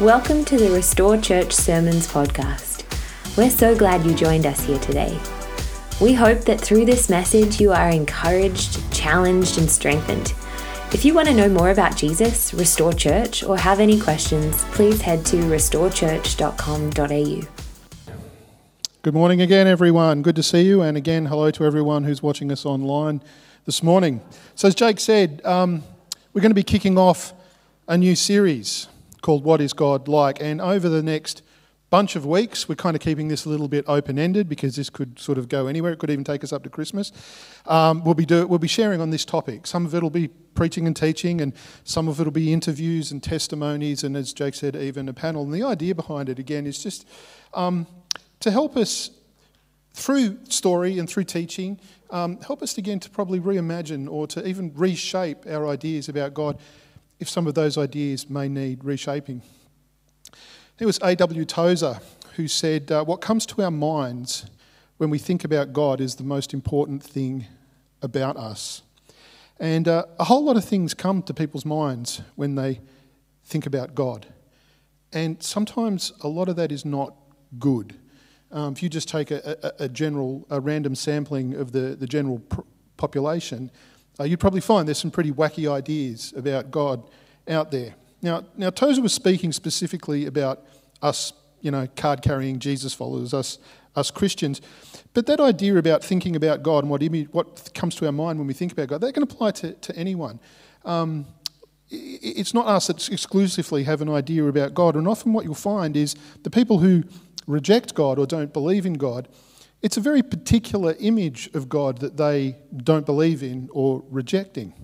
Welcome to the Restore Church Sermons podcast. We're so glad you joined us here today. We hope that through this message you are encouraged, challenged, and strengthened. If you want to know more about Jesus, Restore Church, or have any questions, please head to restorechurch.com.au. Good morning again, everyone. Good to see you. And again, hello to everyone who's watching us online this morning. So, as Jake said, um, we're going to be kicking off a new series called What is God Like? And over the next bunch of weeks, we're kind of keeping this a little bit open ended because this could sort of go anywhere. It could even take us up to Christmas. Um, we'll, be do, we'll be sharing on this topic. Some of it will be preaching and teaching, and some of it will be interviews and testimonies, and as Jake said, even a panel. And the idea behind it, again, is just um, to help us through story and through teaching, um, help us again to probably reimagine or to even reshape our ideas about God if some of those ideas may need reshaping. It was A.W. Tozer who said, uh, What comes to our minds when we think about God is the most important thing about us. And uh, a whole lot of things come to people's minds when they think about God. And sometimes a lot of that is not good. Um, if you just take a, a, a, general, a random sampling of the, the general pr- population, uh, you'd probably find there's some pretty wacky ideas about God out there. Now, now Tozer was speaking specifically about us, you know, card carrying Jesus followers, us, us Christians. But that idea about thinking about God and what, what comes to our mind when we think about God, that can apply to, to anyone. Um, it's not us that exclusively have an idea about God. And often what you'll find is the people who reject God or don't believe in God it's a very particular image of God that they don't believe in or rejecting.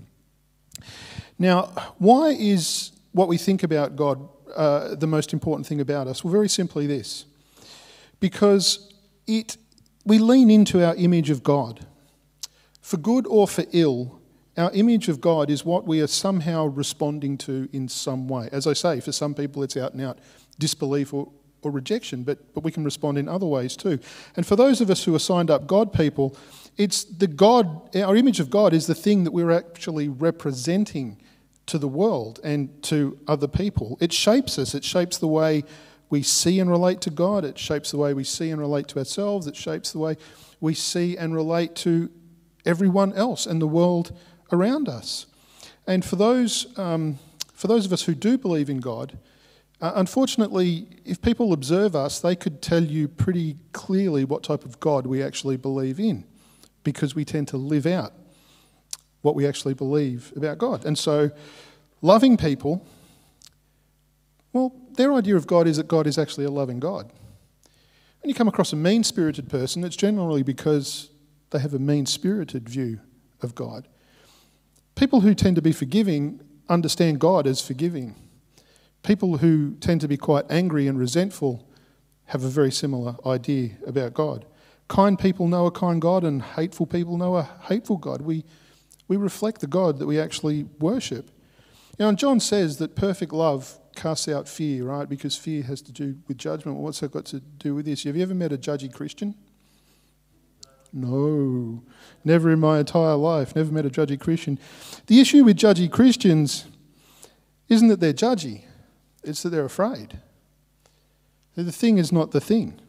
Now, why is what we think about God uh, the most important thing about us? Well, very simply this because it, we lean into our image of God. For good or for ill, our image of God is what we are somehow responding to in some way. As I say, for some people, it's out and out disbelief or, or rejection, but, but we can respond in other ways too. And for those of us who are signed up God people, it's the God, our image of God is the thing that we're actually representing to the world and to other people. It shapes us, it shapes the way we see and relate to God, it shapes the way we see and relate to ourselves, it shapes the way we see and relate to everyone else and the world around us. And for those, um, for those of us who do believe in God, uh, unfortunately, if people observe us, they could tell you pretty clearly what type of God we actually believe in because we tend to live out what we actually believe about God. And so, loving people, well, their idea of God is that God is actually a loving God. When you come across a mean spirited person, it's generally because they have a mean spirited view of God. People who tend to be forgiving understand God as forgiving. People who tend to be quite angry and resentful have a very similar idea about God. Kind people know a kind God, and hateful people know a hateful God. We, we reflect the God that we actually worship. You know, and John says that perfect love casts out fear, right? Because fear has to do with judgment. What's that got to do with this? Have you ever met a judgy Christian? No, never in my entire life. Never met a judgy Christian. The issue with judgy Christians isn't that they're judgy. It's that they're afraid. The thing is not the thing.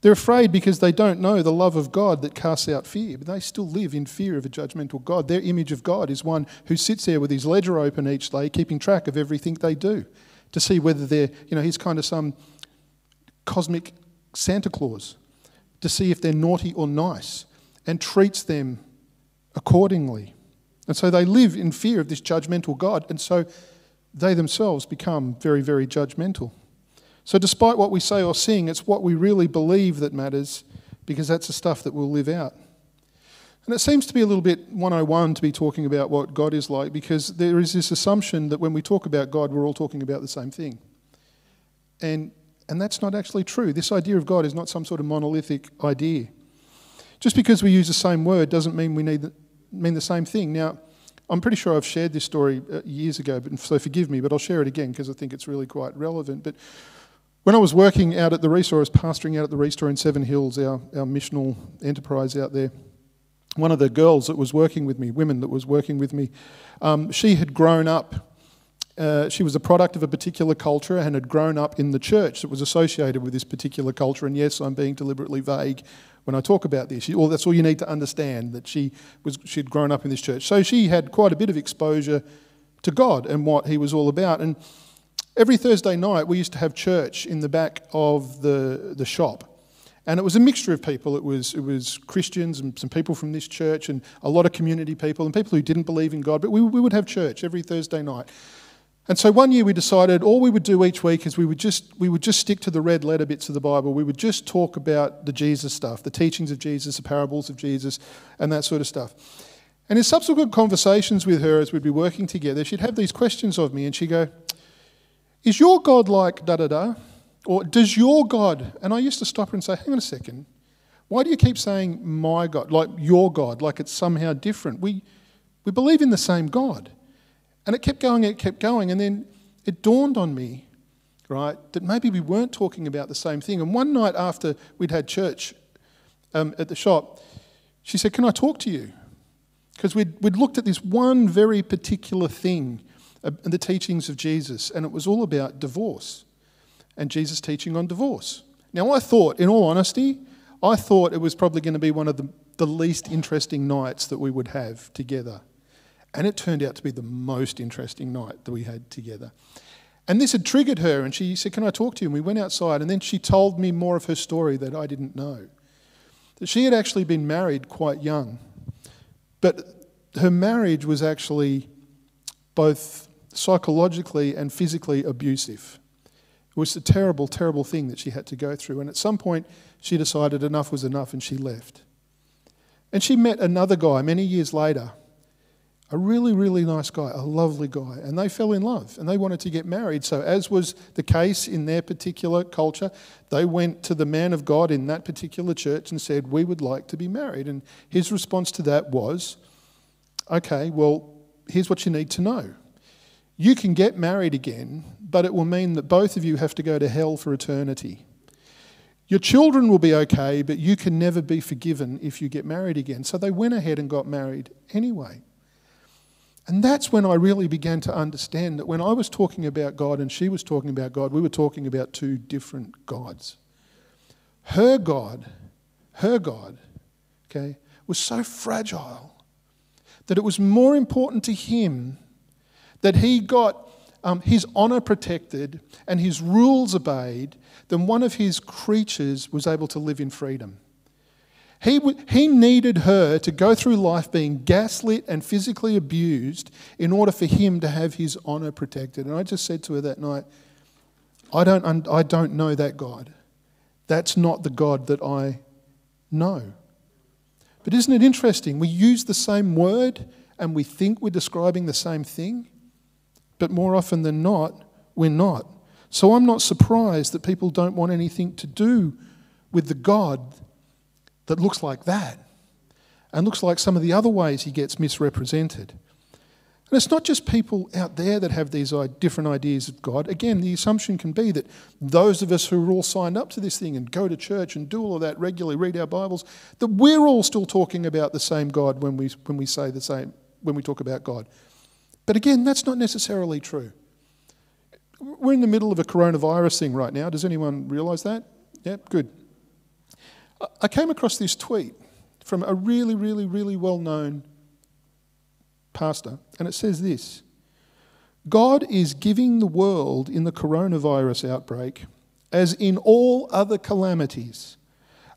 They're afraid because they don't know the love of God that casts out fear, but they still live in fear of a judgmental God. Their image of God is one who sits there with his ledger open each day, keeping track of everything they do to see whether they're, you know, he's kind of some cosmic Santa Claus to see if they're naughty or nice and treats them accordingly. And so they live in fear of this judgmental God. And so they themselves become very, very judgmental. So, despite what we say or sing, it's what we really believe that matters because that's the stuff that we'll live out. And it seems to be a little bit 101 to be talking about what God is like because there is this assumption that when we talk about God, we're all talking about the same thing. And, and that's not actually true. This idea of God is not some sort of monolithic idea. Just because we use the same word doesn't mean we need the, mean the same thing. Now, I'm pretty sure I've shared this story uh, years ago, but, so forgive me, but I'll share it again because I think it's really quite relevant. But when I was working out at the Restore, I was pastoring out at the Restore in Seven Hills, our, our missional enterprise out there. One of the girls that was working with me, women that was working with me, um, she had grown up uh, she was a product of a particular culture and had grown up in the church that was associated with this particular culture. And yes, I'm being deliberately vague when I talk about this. All, that's all you need to understand that she was she'd grown up in this church. So she had quite a bit of exposure to God and what He was all about. And every Thursday night, we used to have church in the back of the, the shop. And it was a mixture of people. It was, it was Christians and some people from this church and a lot of community people and people who didn't believe in God. But we, we would have church every Thursday night. And so one year we decided all we would do each week is we would just we would just stick to the red letter bits of the Bible. We would just talk about the Jesus stuff, the teachings of Jesus, the parables of Jesus, and that sort of stuff. And in subsequent conversations with her as we'd be working together, she'd have these questions of me and she'd go, Is your God like da da da? Or does your God? And I used to stop her and say, Hang on a second. Why do you keep saying my God, like your God, like it's somehow different? We, we believe in the same God. And it kept going, it kept going. And then it dawned on me, right, that maybe we weren't talking about the same thing. And one night after we'd had church um, at the shop, she said, Can I talk to you? Because we'd, we'd looked at this one very particular thing uh, in the teachings of Jesus, and it was all about divorce and Jesus' teaching on divorce. Now, I thought, in all honesty, I thought it was probably going to be one of the, the least interesting nights that we would have together. And it turned out to be the most interesting night that we had together. And this had triggered her, and she said, Can I talk to you? And we went outside, and then she told me more of her story that I didn't know. That she had actually been married quite young, but her marriage was actually both psychologically and physically abusive. It was a terrible, terrible thing that she had to go through. And at some point, she decided enough was enough and she left. And she met another guy many years later a really, really nice guy, a lovely guy, and they fell in love and they wanted to get married. So, as was the case in their particular culture, they went to the man of God in that particular church and said, We would like to be married. And his response to that was, Okay, well, here's what you need to know. You can get married again, but it will mean that both of you have to go to hell for eternity. Your children will be okay, but you can never be forgiven if you get married again. So they went ahead and got married anyway. And that's when I really began to understand that when I was talking about God and she was talking about God, we were talking about two different gods. Her God, her God, okay, was so fragile that it was more important to him that he got um, his honour protected and his rules obeyed than one of his creatures was able to live in freedom. He, he needed her to go through life being gaslit and physically abused in order for him to have his honour protected. And I just said to her that night, I don't, I don't know that God. That's not the God that I know. But isn't it interesting? We use the same word and we think we're describing the same thing, but more often than not, we're not. So I'm not surprised that people don't want anything to do with the God that looks like that and looks like some of the other ways he gets misrepresented. And it's not just people out there that have these different ideas of God. Again, the assumption can be that those of us who are all signed up to this thing and go to church and do all of that regularly, read our Bibles, that we're all still talking about the same God when we, when we say the same, when we talk about God. But again, that's not necessarily true. We're in the middle of a coronavirus thing right now. Does anyone realise that? Yeah, good. I came across this tweet from a really, really, really well known pastor, and it says this God is giving the world in the coronavirus outbreak, as in all other calamities,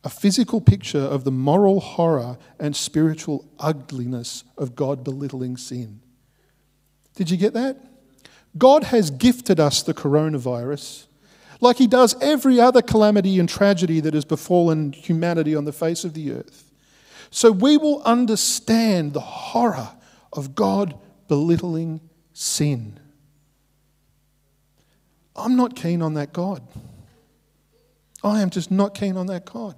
a physical picture of the moral horror and spiritual ugliness of God belittling sin. Did you get that? God has gifted us the coronavirus like he does every other calamity and tragedy that has befallen humanity on the face of the earth. So we will understand the horror of God belittling sin. I'm not keen on that God. I am just not keen on that God.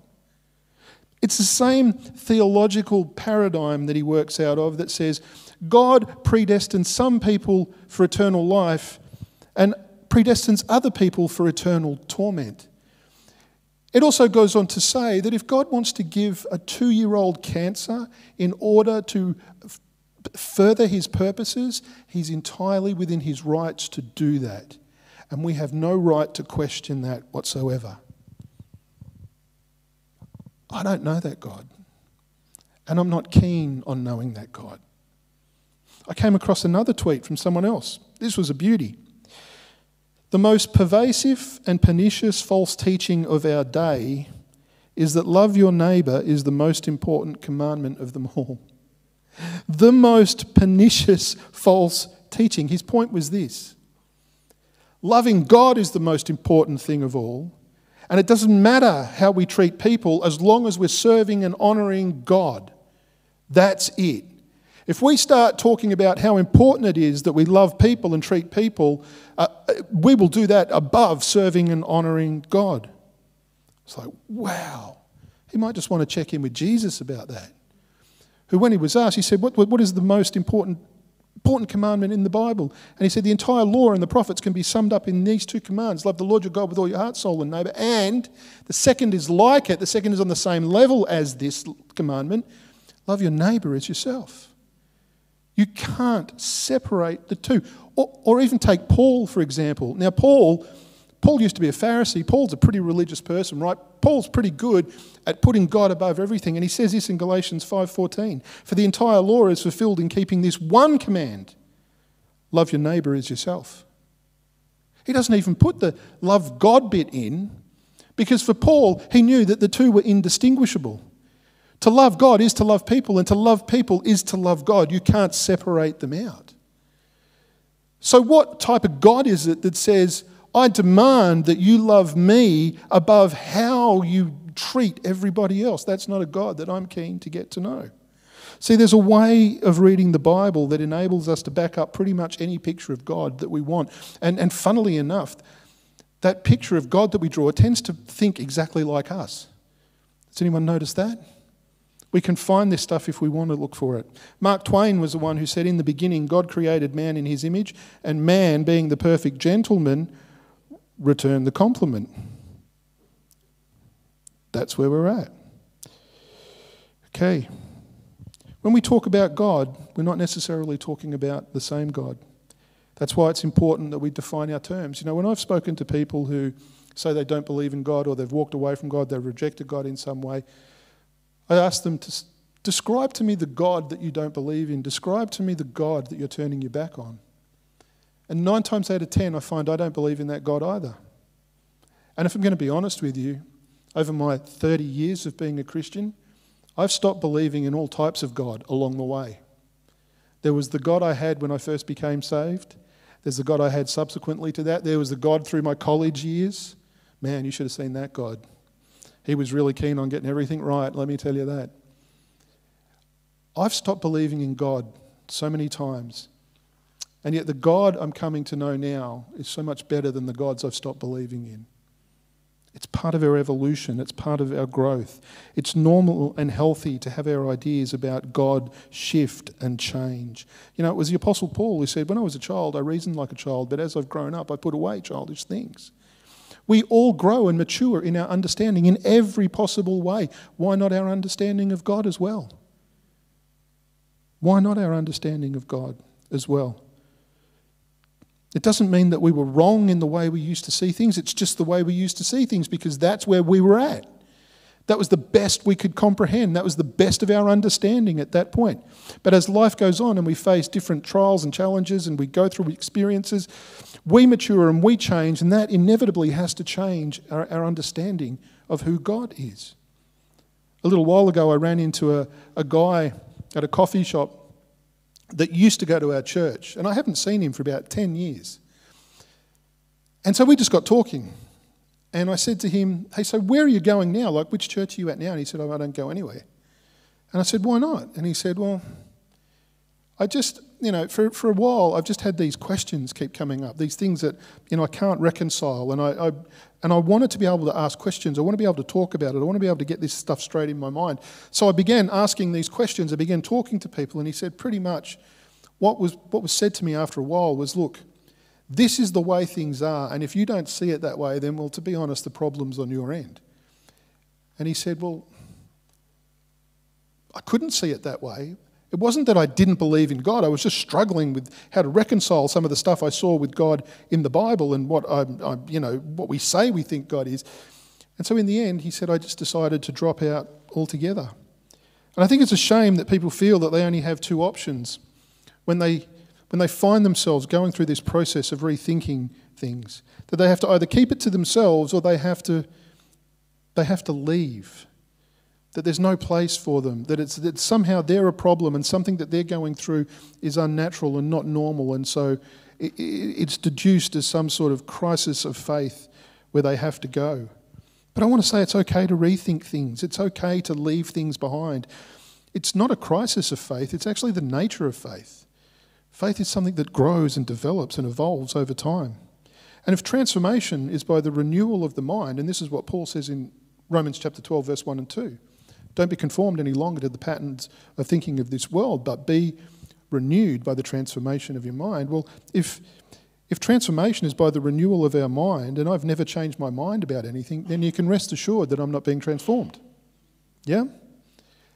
It's the same theological paradigm that he works out of that says God predestined some people for eternal life and predestines other people for eternal torment. It also goes on to say that if God wants to give a two year old cancer in order to further his purposes, he's entirely within his rights to do that. And we have no right to question that whatsoever. I don't know that God. And I'm not keen on knowing that God. I came across another tweet from someone else. This was a beauty. The most pervasive and pernicious false teaching of our day is that love your neighbour is the most important commandment of them all. The most pernicious false teaching. His point was this loving God is the most important thing of all, and it doesn't matter how we treat people as long as we're serving and honouring God. That's it. If we start talking about how important it is that we love people and treat people, uh, we will do that above serving and honouring God. It's like, wow. He might just want to check in with Jesus about that. Who, when he was asked, he said, What, what is the most important, important commandment in the Bible? And he said, The entire law and the prophets can be summed up in these two commands love the Lord your God with all your heart, soul, and neighbour. And the second is like it, the second is on the same level as this commandment love your neighbour as yourself. You can't separate the two. Or, or, even take Paul, for example. Now, Paul, Paul used to be a Pharisee. Paul's a pretty religious person, right? Paul's pretty good at putting God above everything. And he says this in Galatians 5.14. For the entire law is fulfilled in keeping this one command. Love your neighbour as yourself. He doesn't even put the love God bit in because for Paul, he knew that the two were indistinguishable. To love God is to love people, and to love people is to love God. You can't separate them out. So, what type of God is it that says, I demand that you love me above how you treat everybody else? That's not a God that I'm keen to get to know. See, there's a way of reading the Bible that enables us to back up pretty much any picture of God that we want. And, and funnily enough, that picture of God that we draw tends to think exactly like us. Has anyone noticed that? We can find this stuff if we want to look for it. Mark Twain was the one who said, In the beginning, God created man in his image, and man, being the perfect gentleman, returned the compliment. That's where we're at. Okay. When we talk about God, we're not necessarily talking about the same God. That's why it's important that we define our terms. You know, when I've spoken to people who say they don't believe in God or they've walked away from God, they've rejected God in some way, I ask them to describe to me the God that you don't believe in. Describe to me the God that you're turning your back on. And nine times out of ten, I find I don't believe in that God either. And if I'm going to be honest with you, over my 30 years of being a Christian, I've stopped believing in all types of God along the way. There was the God I had when I first became saved. There's the God I had subsequently to that. There was the God through my college years. Man, you should have seen that God. He was really keen on getting everything right, let me tell you that. I've stopped believing in God so many times. And yet, the God I'm coming to know now is so much better than the gods I've stopped believing in. It's part of our evolution, it's part of our growth. It's normal and healthy to have our ideas about God shift and change. You know, it was the Apostle Paul who said, When I was a child, I reasoned like a child, but as I've grown up, I put away childish things. We all grow and mature in our understanding in every possible way. Why not our understanding of God as well? Why not our understanding of God as well? It doesn't mean that we were wrong in the way we used to see things, it's just the way we used to see things because that's where we were at. That was the best we could comprehend. That was the best of our understanding at that point. But as life goes on and we face different trials and challenges and we go through experiences, we mature and we change, and that inevitably has to change our, our understanding of who God is. A little while ago, I ran into a, a guy at a coffee shop that used to go to our church, and I haven't seen him for about 10 years. And so we just got talking. And I said to him, Hey, so where are you going now? Like, which church are you at now? And he said, Oh, I don't go anywhere. And I said, Why not? And he said, Well, I just, you know, for, for a while, I've just had these questions keep coming up, these things that, you know, I can't reconcile. And I, I, and I wanted to be able to ask questions. I want to be able to talk about it. I want to be able to get this stuff straight in my mind. So I began asking these questions. I began talking to people. And he said, pretty much, what was, what was said to me after a while was, look, this is the way things are, and if you don't see it that way, then, well, to be honest, the problem's on your end. And he said, Well, I couldn't see it that way. It wasn't that I didn't believe in God. I was just struggling with how to reconcile some of the stuff I saw with God in the Bible and what I, I, you know, what we say we think God is. And so in the end, he said, I just decided to drop out altogether. And I think it's a shame that people feel that they only have two options when they, when they find themselves going through this process of rethinking things, that they have to either keep it to themselves or they have to, they have to leave that there's no place for them, that it's that somehow they're a problem and something that they're going through is unnatural and not normal, and so it, it's deduced as some sort of crisis of faith where they have to go. But I want to say it's okay to rethink things. It's okay to leave things behind. It's not a crisis of faith, it's actually the nature of faith. Faith is something that grows and develops and evolves over time. And if transformation is by the renewal of the mind, and this is what Paul says in Romans chapter 12, verse 1 and 2 don't be conformed any longer to the patterns of thinking of this world, but be renewed by the transformation of your mind. Well, if, if transformation is by the renewal of our mind, and I've never changed my mind about anything, then you can rest assured that I'm not being transformed. Yeah?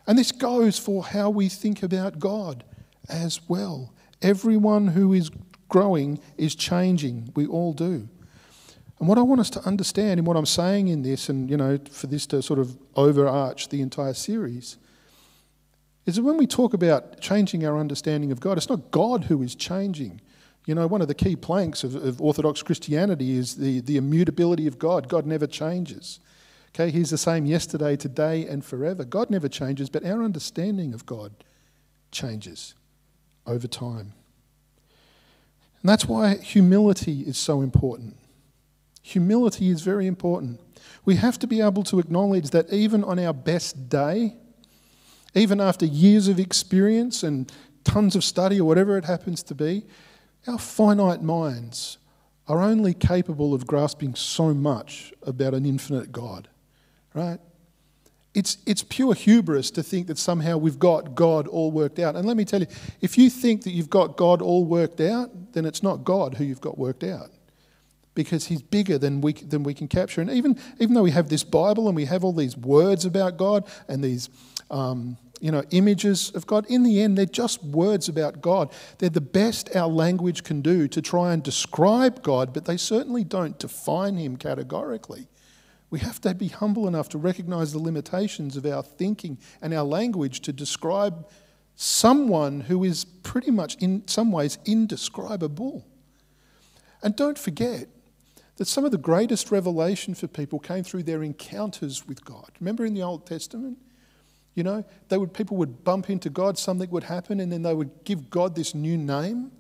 And this goes for how we think about God as well. Everyone who is growing is changing. We all do. And what I want us to understand in what I'm saying in this, and you know, for this to sort of overarch the entire series, is that when we talk about changing our understanding of God, it's not God who is changing. You know, one of the key planks of, of Orthodox Christianity is the, the immutability of God. God never changes. Okay, He's the same yesterday, today, and forever. God never changes, but our understanding of God changes over time. And that's why humility is so important. Humility is very important. We have to be able to acknowledge that even on our best day, even after years of experience and tons of study or whatever it happens to be, our finite minds are only capable of grasping so much about an infinite God, right? It's, it's pure hubris to think that somehow we've got God all worked out. And let me tell you, if you think that you've got God all worked out, then it's not God who you've got worked out because he's bigger than we, than we can capture. And even, even though we have this Bible and we have all these words about God and these um, you know, images of God, in the end, they're just words about God. They're the best our language can do to try and describe God, but they certainly don't define him categorically. We have to be humble enough to recognize the limitations of our thinking and our language to describe someone who is pretty much, in some ways, indescribable. And don't forget, that some of the greatest revelation for people came through their encounters with God. Remember in the Old Testament? You know, they would people would bump into God, something would happen, and then they would give God this new name,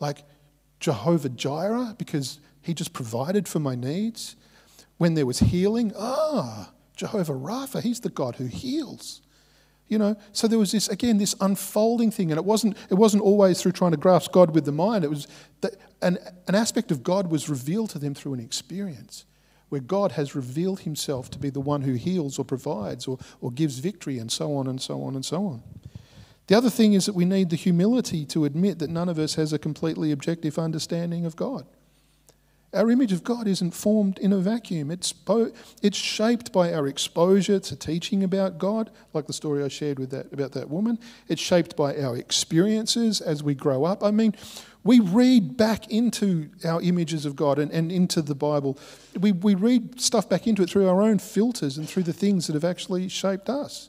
like Jehovah Jireh, because he just provided for my needs. When there was healing, ah, Jehovah Rapha, he's the God who heals. You know, so there was this again this unfolding thing, and it wasn't it wasn't always through trying to grasp God with the mind. It was that an, an aspect of God was revealed to them through an experience, where God has revealed Himself to be the one who heals or provides or, or gives victory, and so on and so on and so on. The other thing is that we need the humility to admit that none of us has a completely objective understanding of God. Our image of God isn't formed in a vacuum. It's, it's shaped by our exposure to teaching about God, like the story I shared with that, about that woman. It's shaped by our experiences as we grow up. I mean, we read back into our images of God and, and into the Bible. We, we read stuff back into it through our own filters and through the things that have actually shaped us.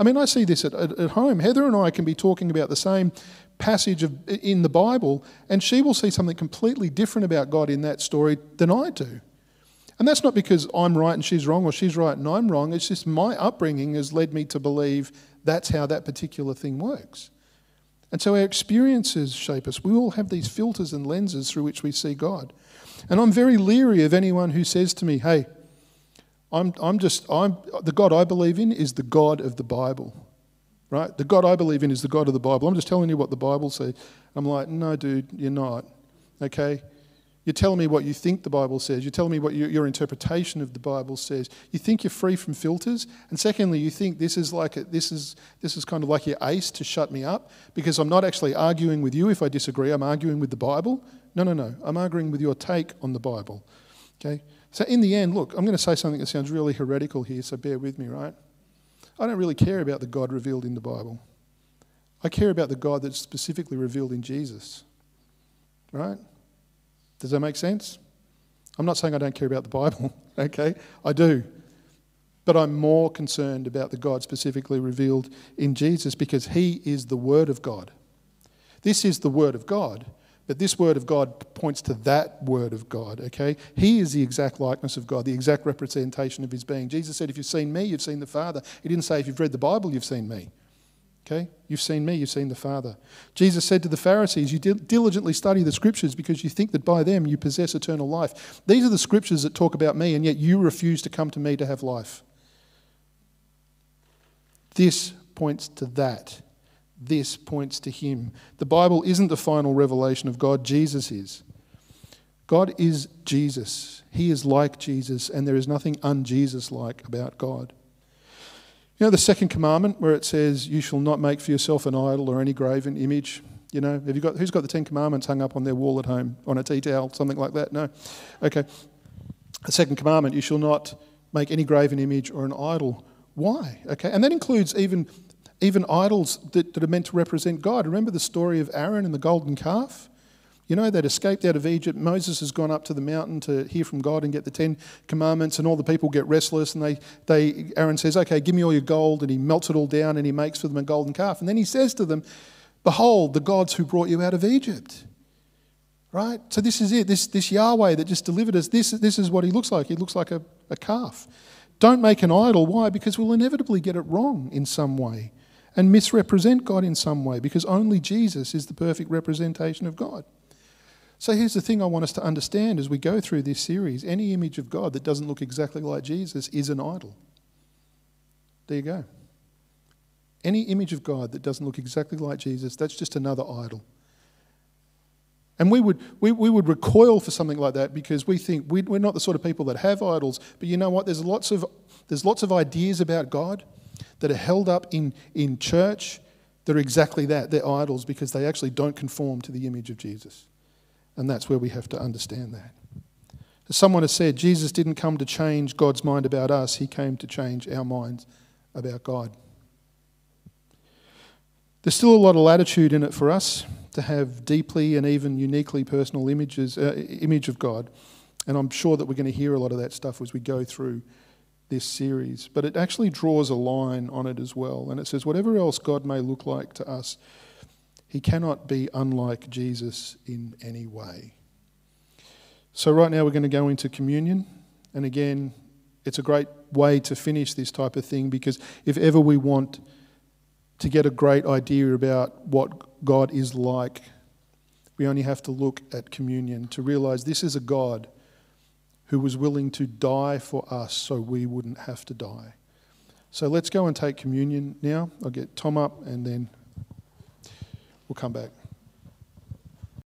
I mean, I see this at, at, at home. Heather and I can be talking about the same passage of, in the Bible, and she will see something completely different about God in that story than I do. And that's not because I'm right and she's wrong, or she's right and I'm wrong. It's just my upbringing has led me to believe that's how that particular thing works. And so our experiences shape us. We all have these filters and lenses through which we see God. And I'm very leery of anyone who says to me, hey, I'm, I'm just, I'm, the God I believe in is the God of the Bible right? The God I believe in is the God of the Bible. I'm just telling you what the Bible says. I'm like, no, dude, you're not. Okay? You're telling me what you think the Bible says. You're telling me what your, your interpretation of the Bible says. You think you're free from filters, and secondly, you think this is like a, this is this is kind of like your ace to shut me up because I'm not actually arguing with you if I disagree. I'm arguing with the Bible. No, no, no. I'm arguing with your take on the Bible. Okay. So in the end, look, I'm going to say something that sounds really heretical here. So bear with me, right? I don't really care about the God revealed in the Bible. I care about the God that's specifically revealed in Jesus. Right? Does that make sense? I'm not saying I don't care about the Bible, okay? I do. But I'm more concerned about the God specifically revealed in Jesus because he is the Word of God. This is the Word of God, but this Word of God points to that Word of God, okay? He is the exact likeness of God, the exact representation of his being. Jesus said, If you've seen me, you've seen the Father. He didn't say, If you've read the Bible, you've seen me. Okay? You've seen me, you've seen the Father. Jesus said to the Pharisees, You diligently study the scriptures because you think that by them you possess eternal life. These are the scriptures that talk about me, and yet you refuse to come to me to have life. This points to that. This points to Him. The Bible isn't the final revelation of God, Jesus is. God is Jesus. He is like Jesus, and there is nothing un Jesus like about God. You know the second commandment where it says, You shall not make for yourself an idol or any graven image? You know, have you got who's got the Ten Commandments hung up on their wall at home on a tea towel, something like that? No. Okay. The second commandment, you shall not make any graven image or an idol. Why? Okay. And that includes even even idols that, that are meant to represent God. Remember the story of Aaron and the golden calf? You know, they'd escaped out of Egypt. Moses has gone up to the mountain to hear from God and get the Ten Commandments, and all the people get restless. And they, they, Aaron says, Okay, give me all your gold. And he melts it all down and he makes for them a golden calf. And then he says to them, Behold, the gods who brought you out of Egypt. Right? So this is it. This, this Yahweh that just delivered us, this, this is what he looks like. He looks like a, a calf. Don't make an idol. Why? Because we'll inevitably get it wrong in some way and misrepresent God in some way because only Jesus is the perfect representation of God. So here's the thing I want us to understand as we go through this series any image of God that doesn't look exactly like Jesus is an idol. There you go. Any image of God that doesn't look exactly like Jesus, that's just another idol. And we would, we, we would recoil for something like that because we think we, we're not the sort of people that have idols. But you know what? There's lots of, there's lots of ideas about God that are held up in, in church that are exactly that. They're idols because they actually don't conform to the image of Jesus. And that's where we have to understand that. As someone has said, Jesus didn't come to change God's mind about us, he came to change our minds about God. There's still a lot of latitude in it for us to have deeply and even uniquely personal images, uh, image of God. And I'm sure that we're going to hear a lot of that stuff as we go through this series. But it actually draws a line on it as well. And it says, whatever else God may look like to us, he cannot be unlike Jesus in any way. So, right now, we're going to go into communion. And again, it's a great way to finish this type of thing because if ever we want to get a great idea about what God is like, we only have to look at communion to realize this is a God who was willing to die for us so we wouldn't have to die. So let's go and take communion now. I'll get Tom up and then We'll come back.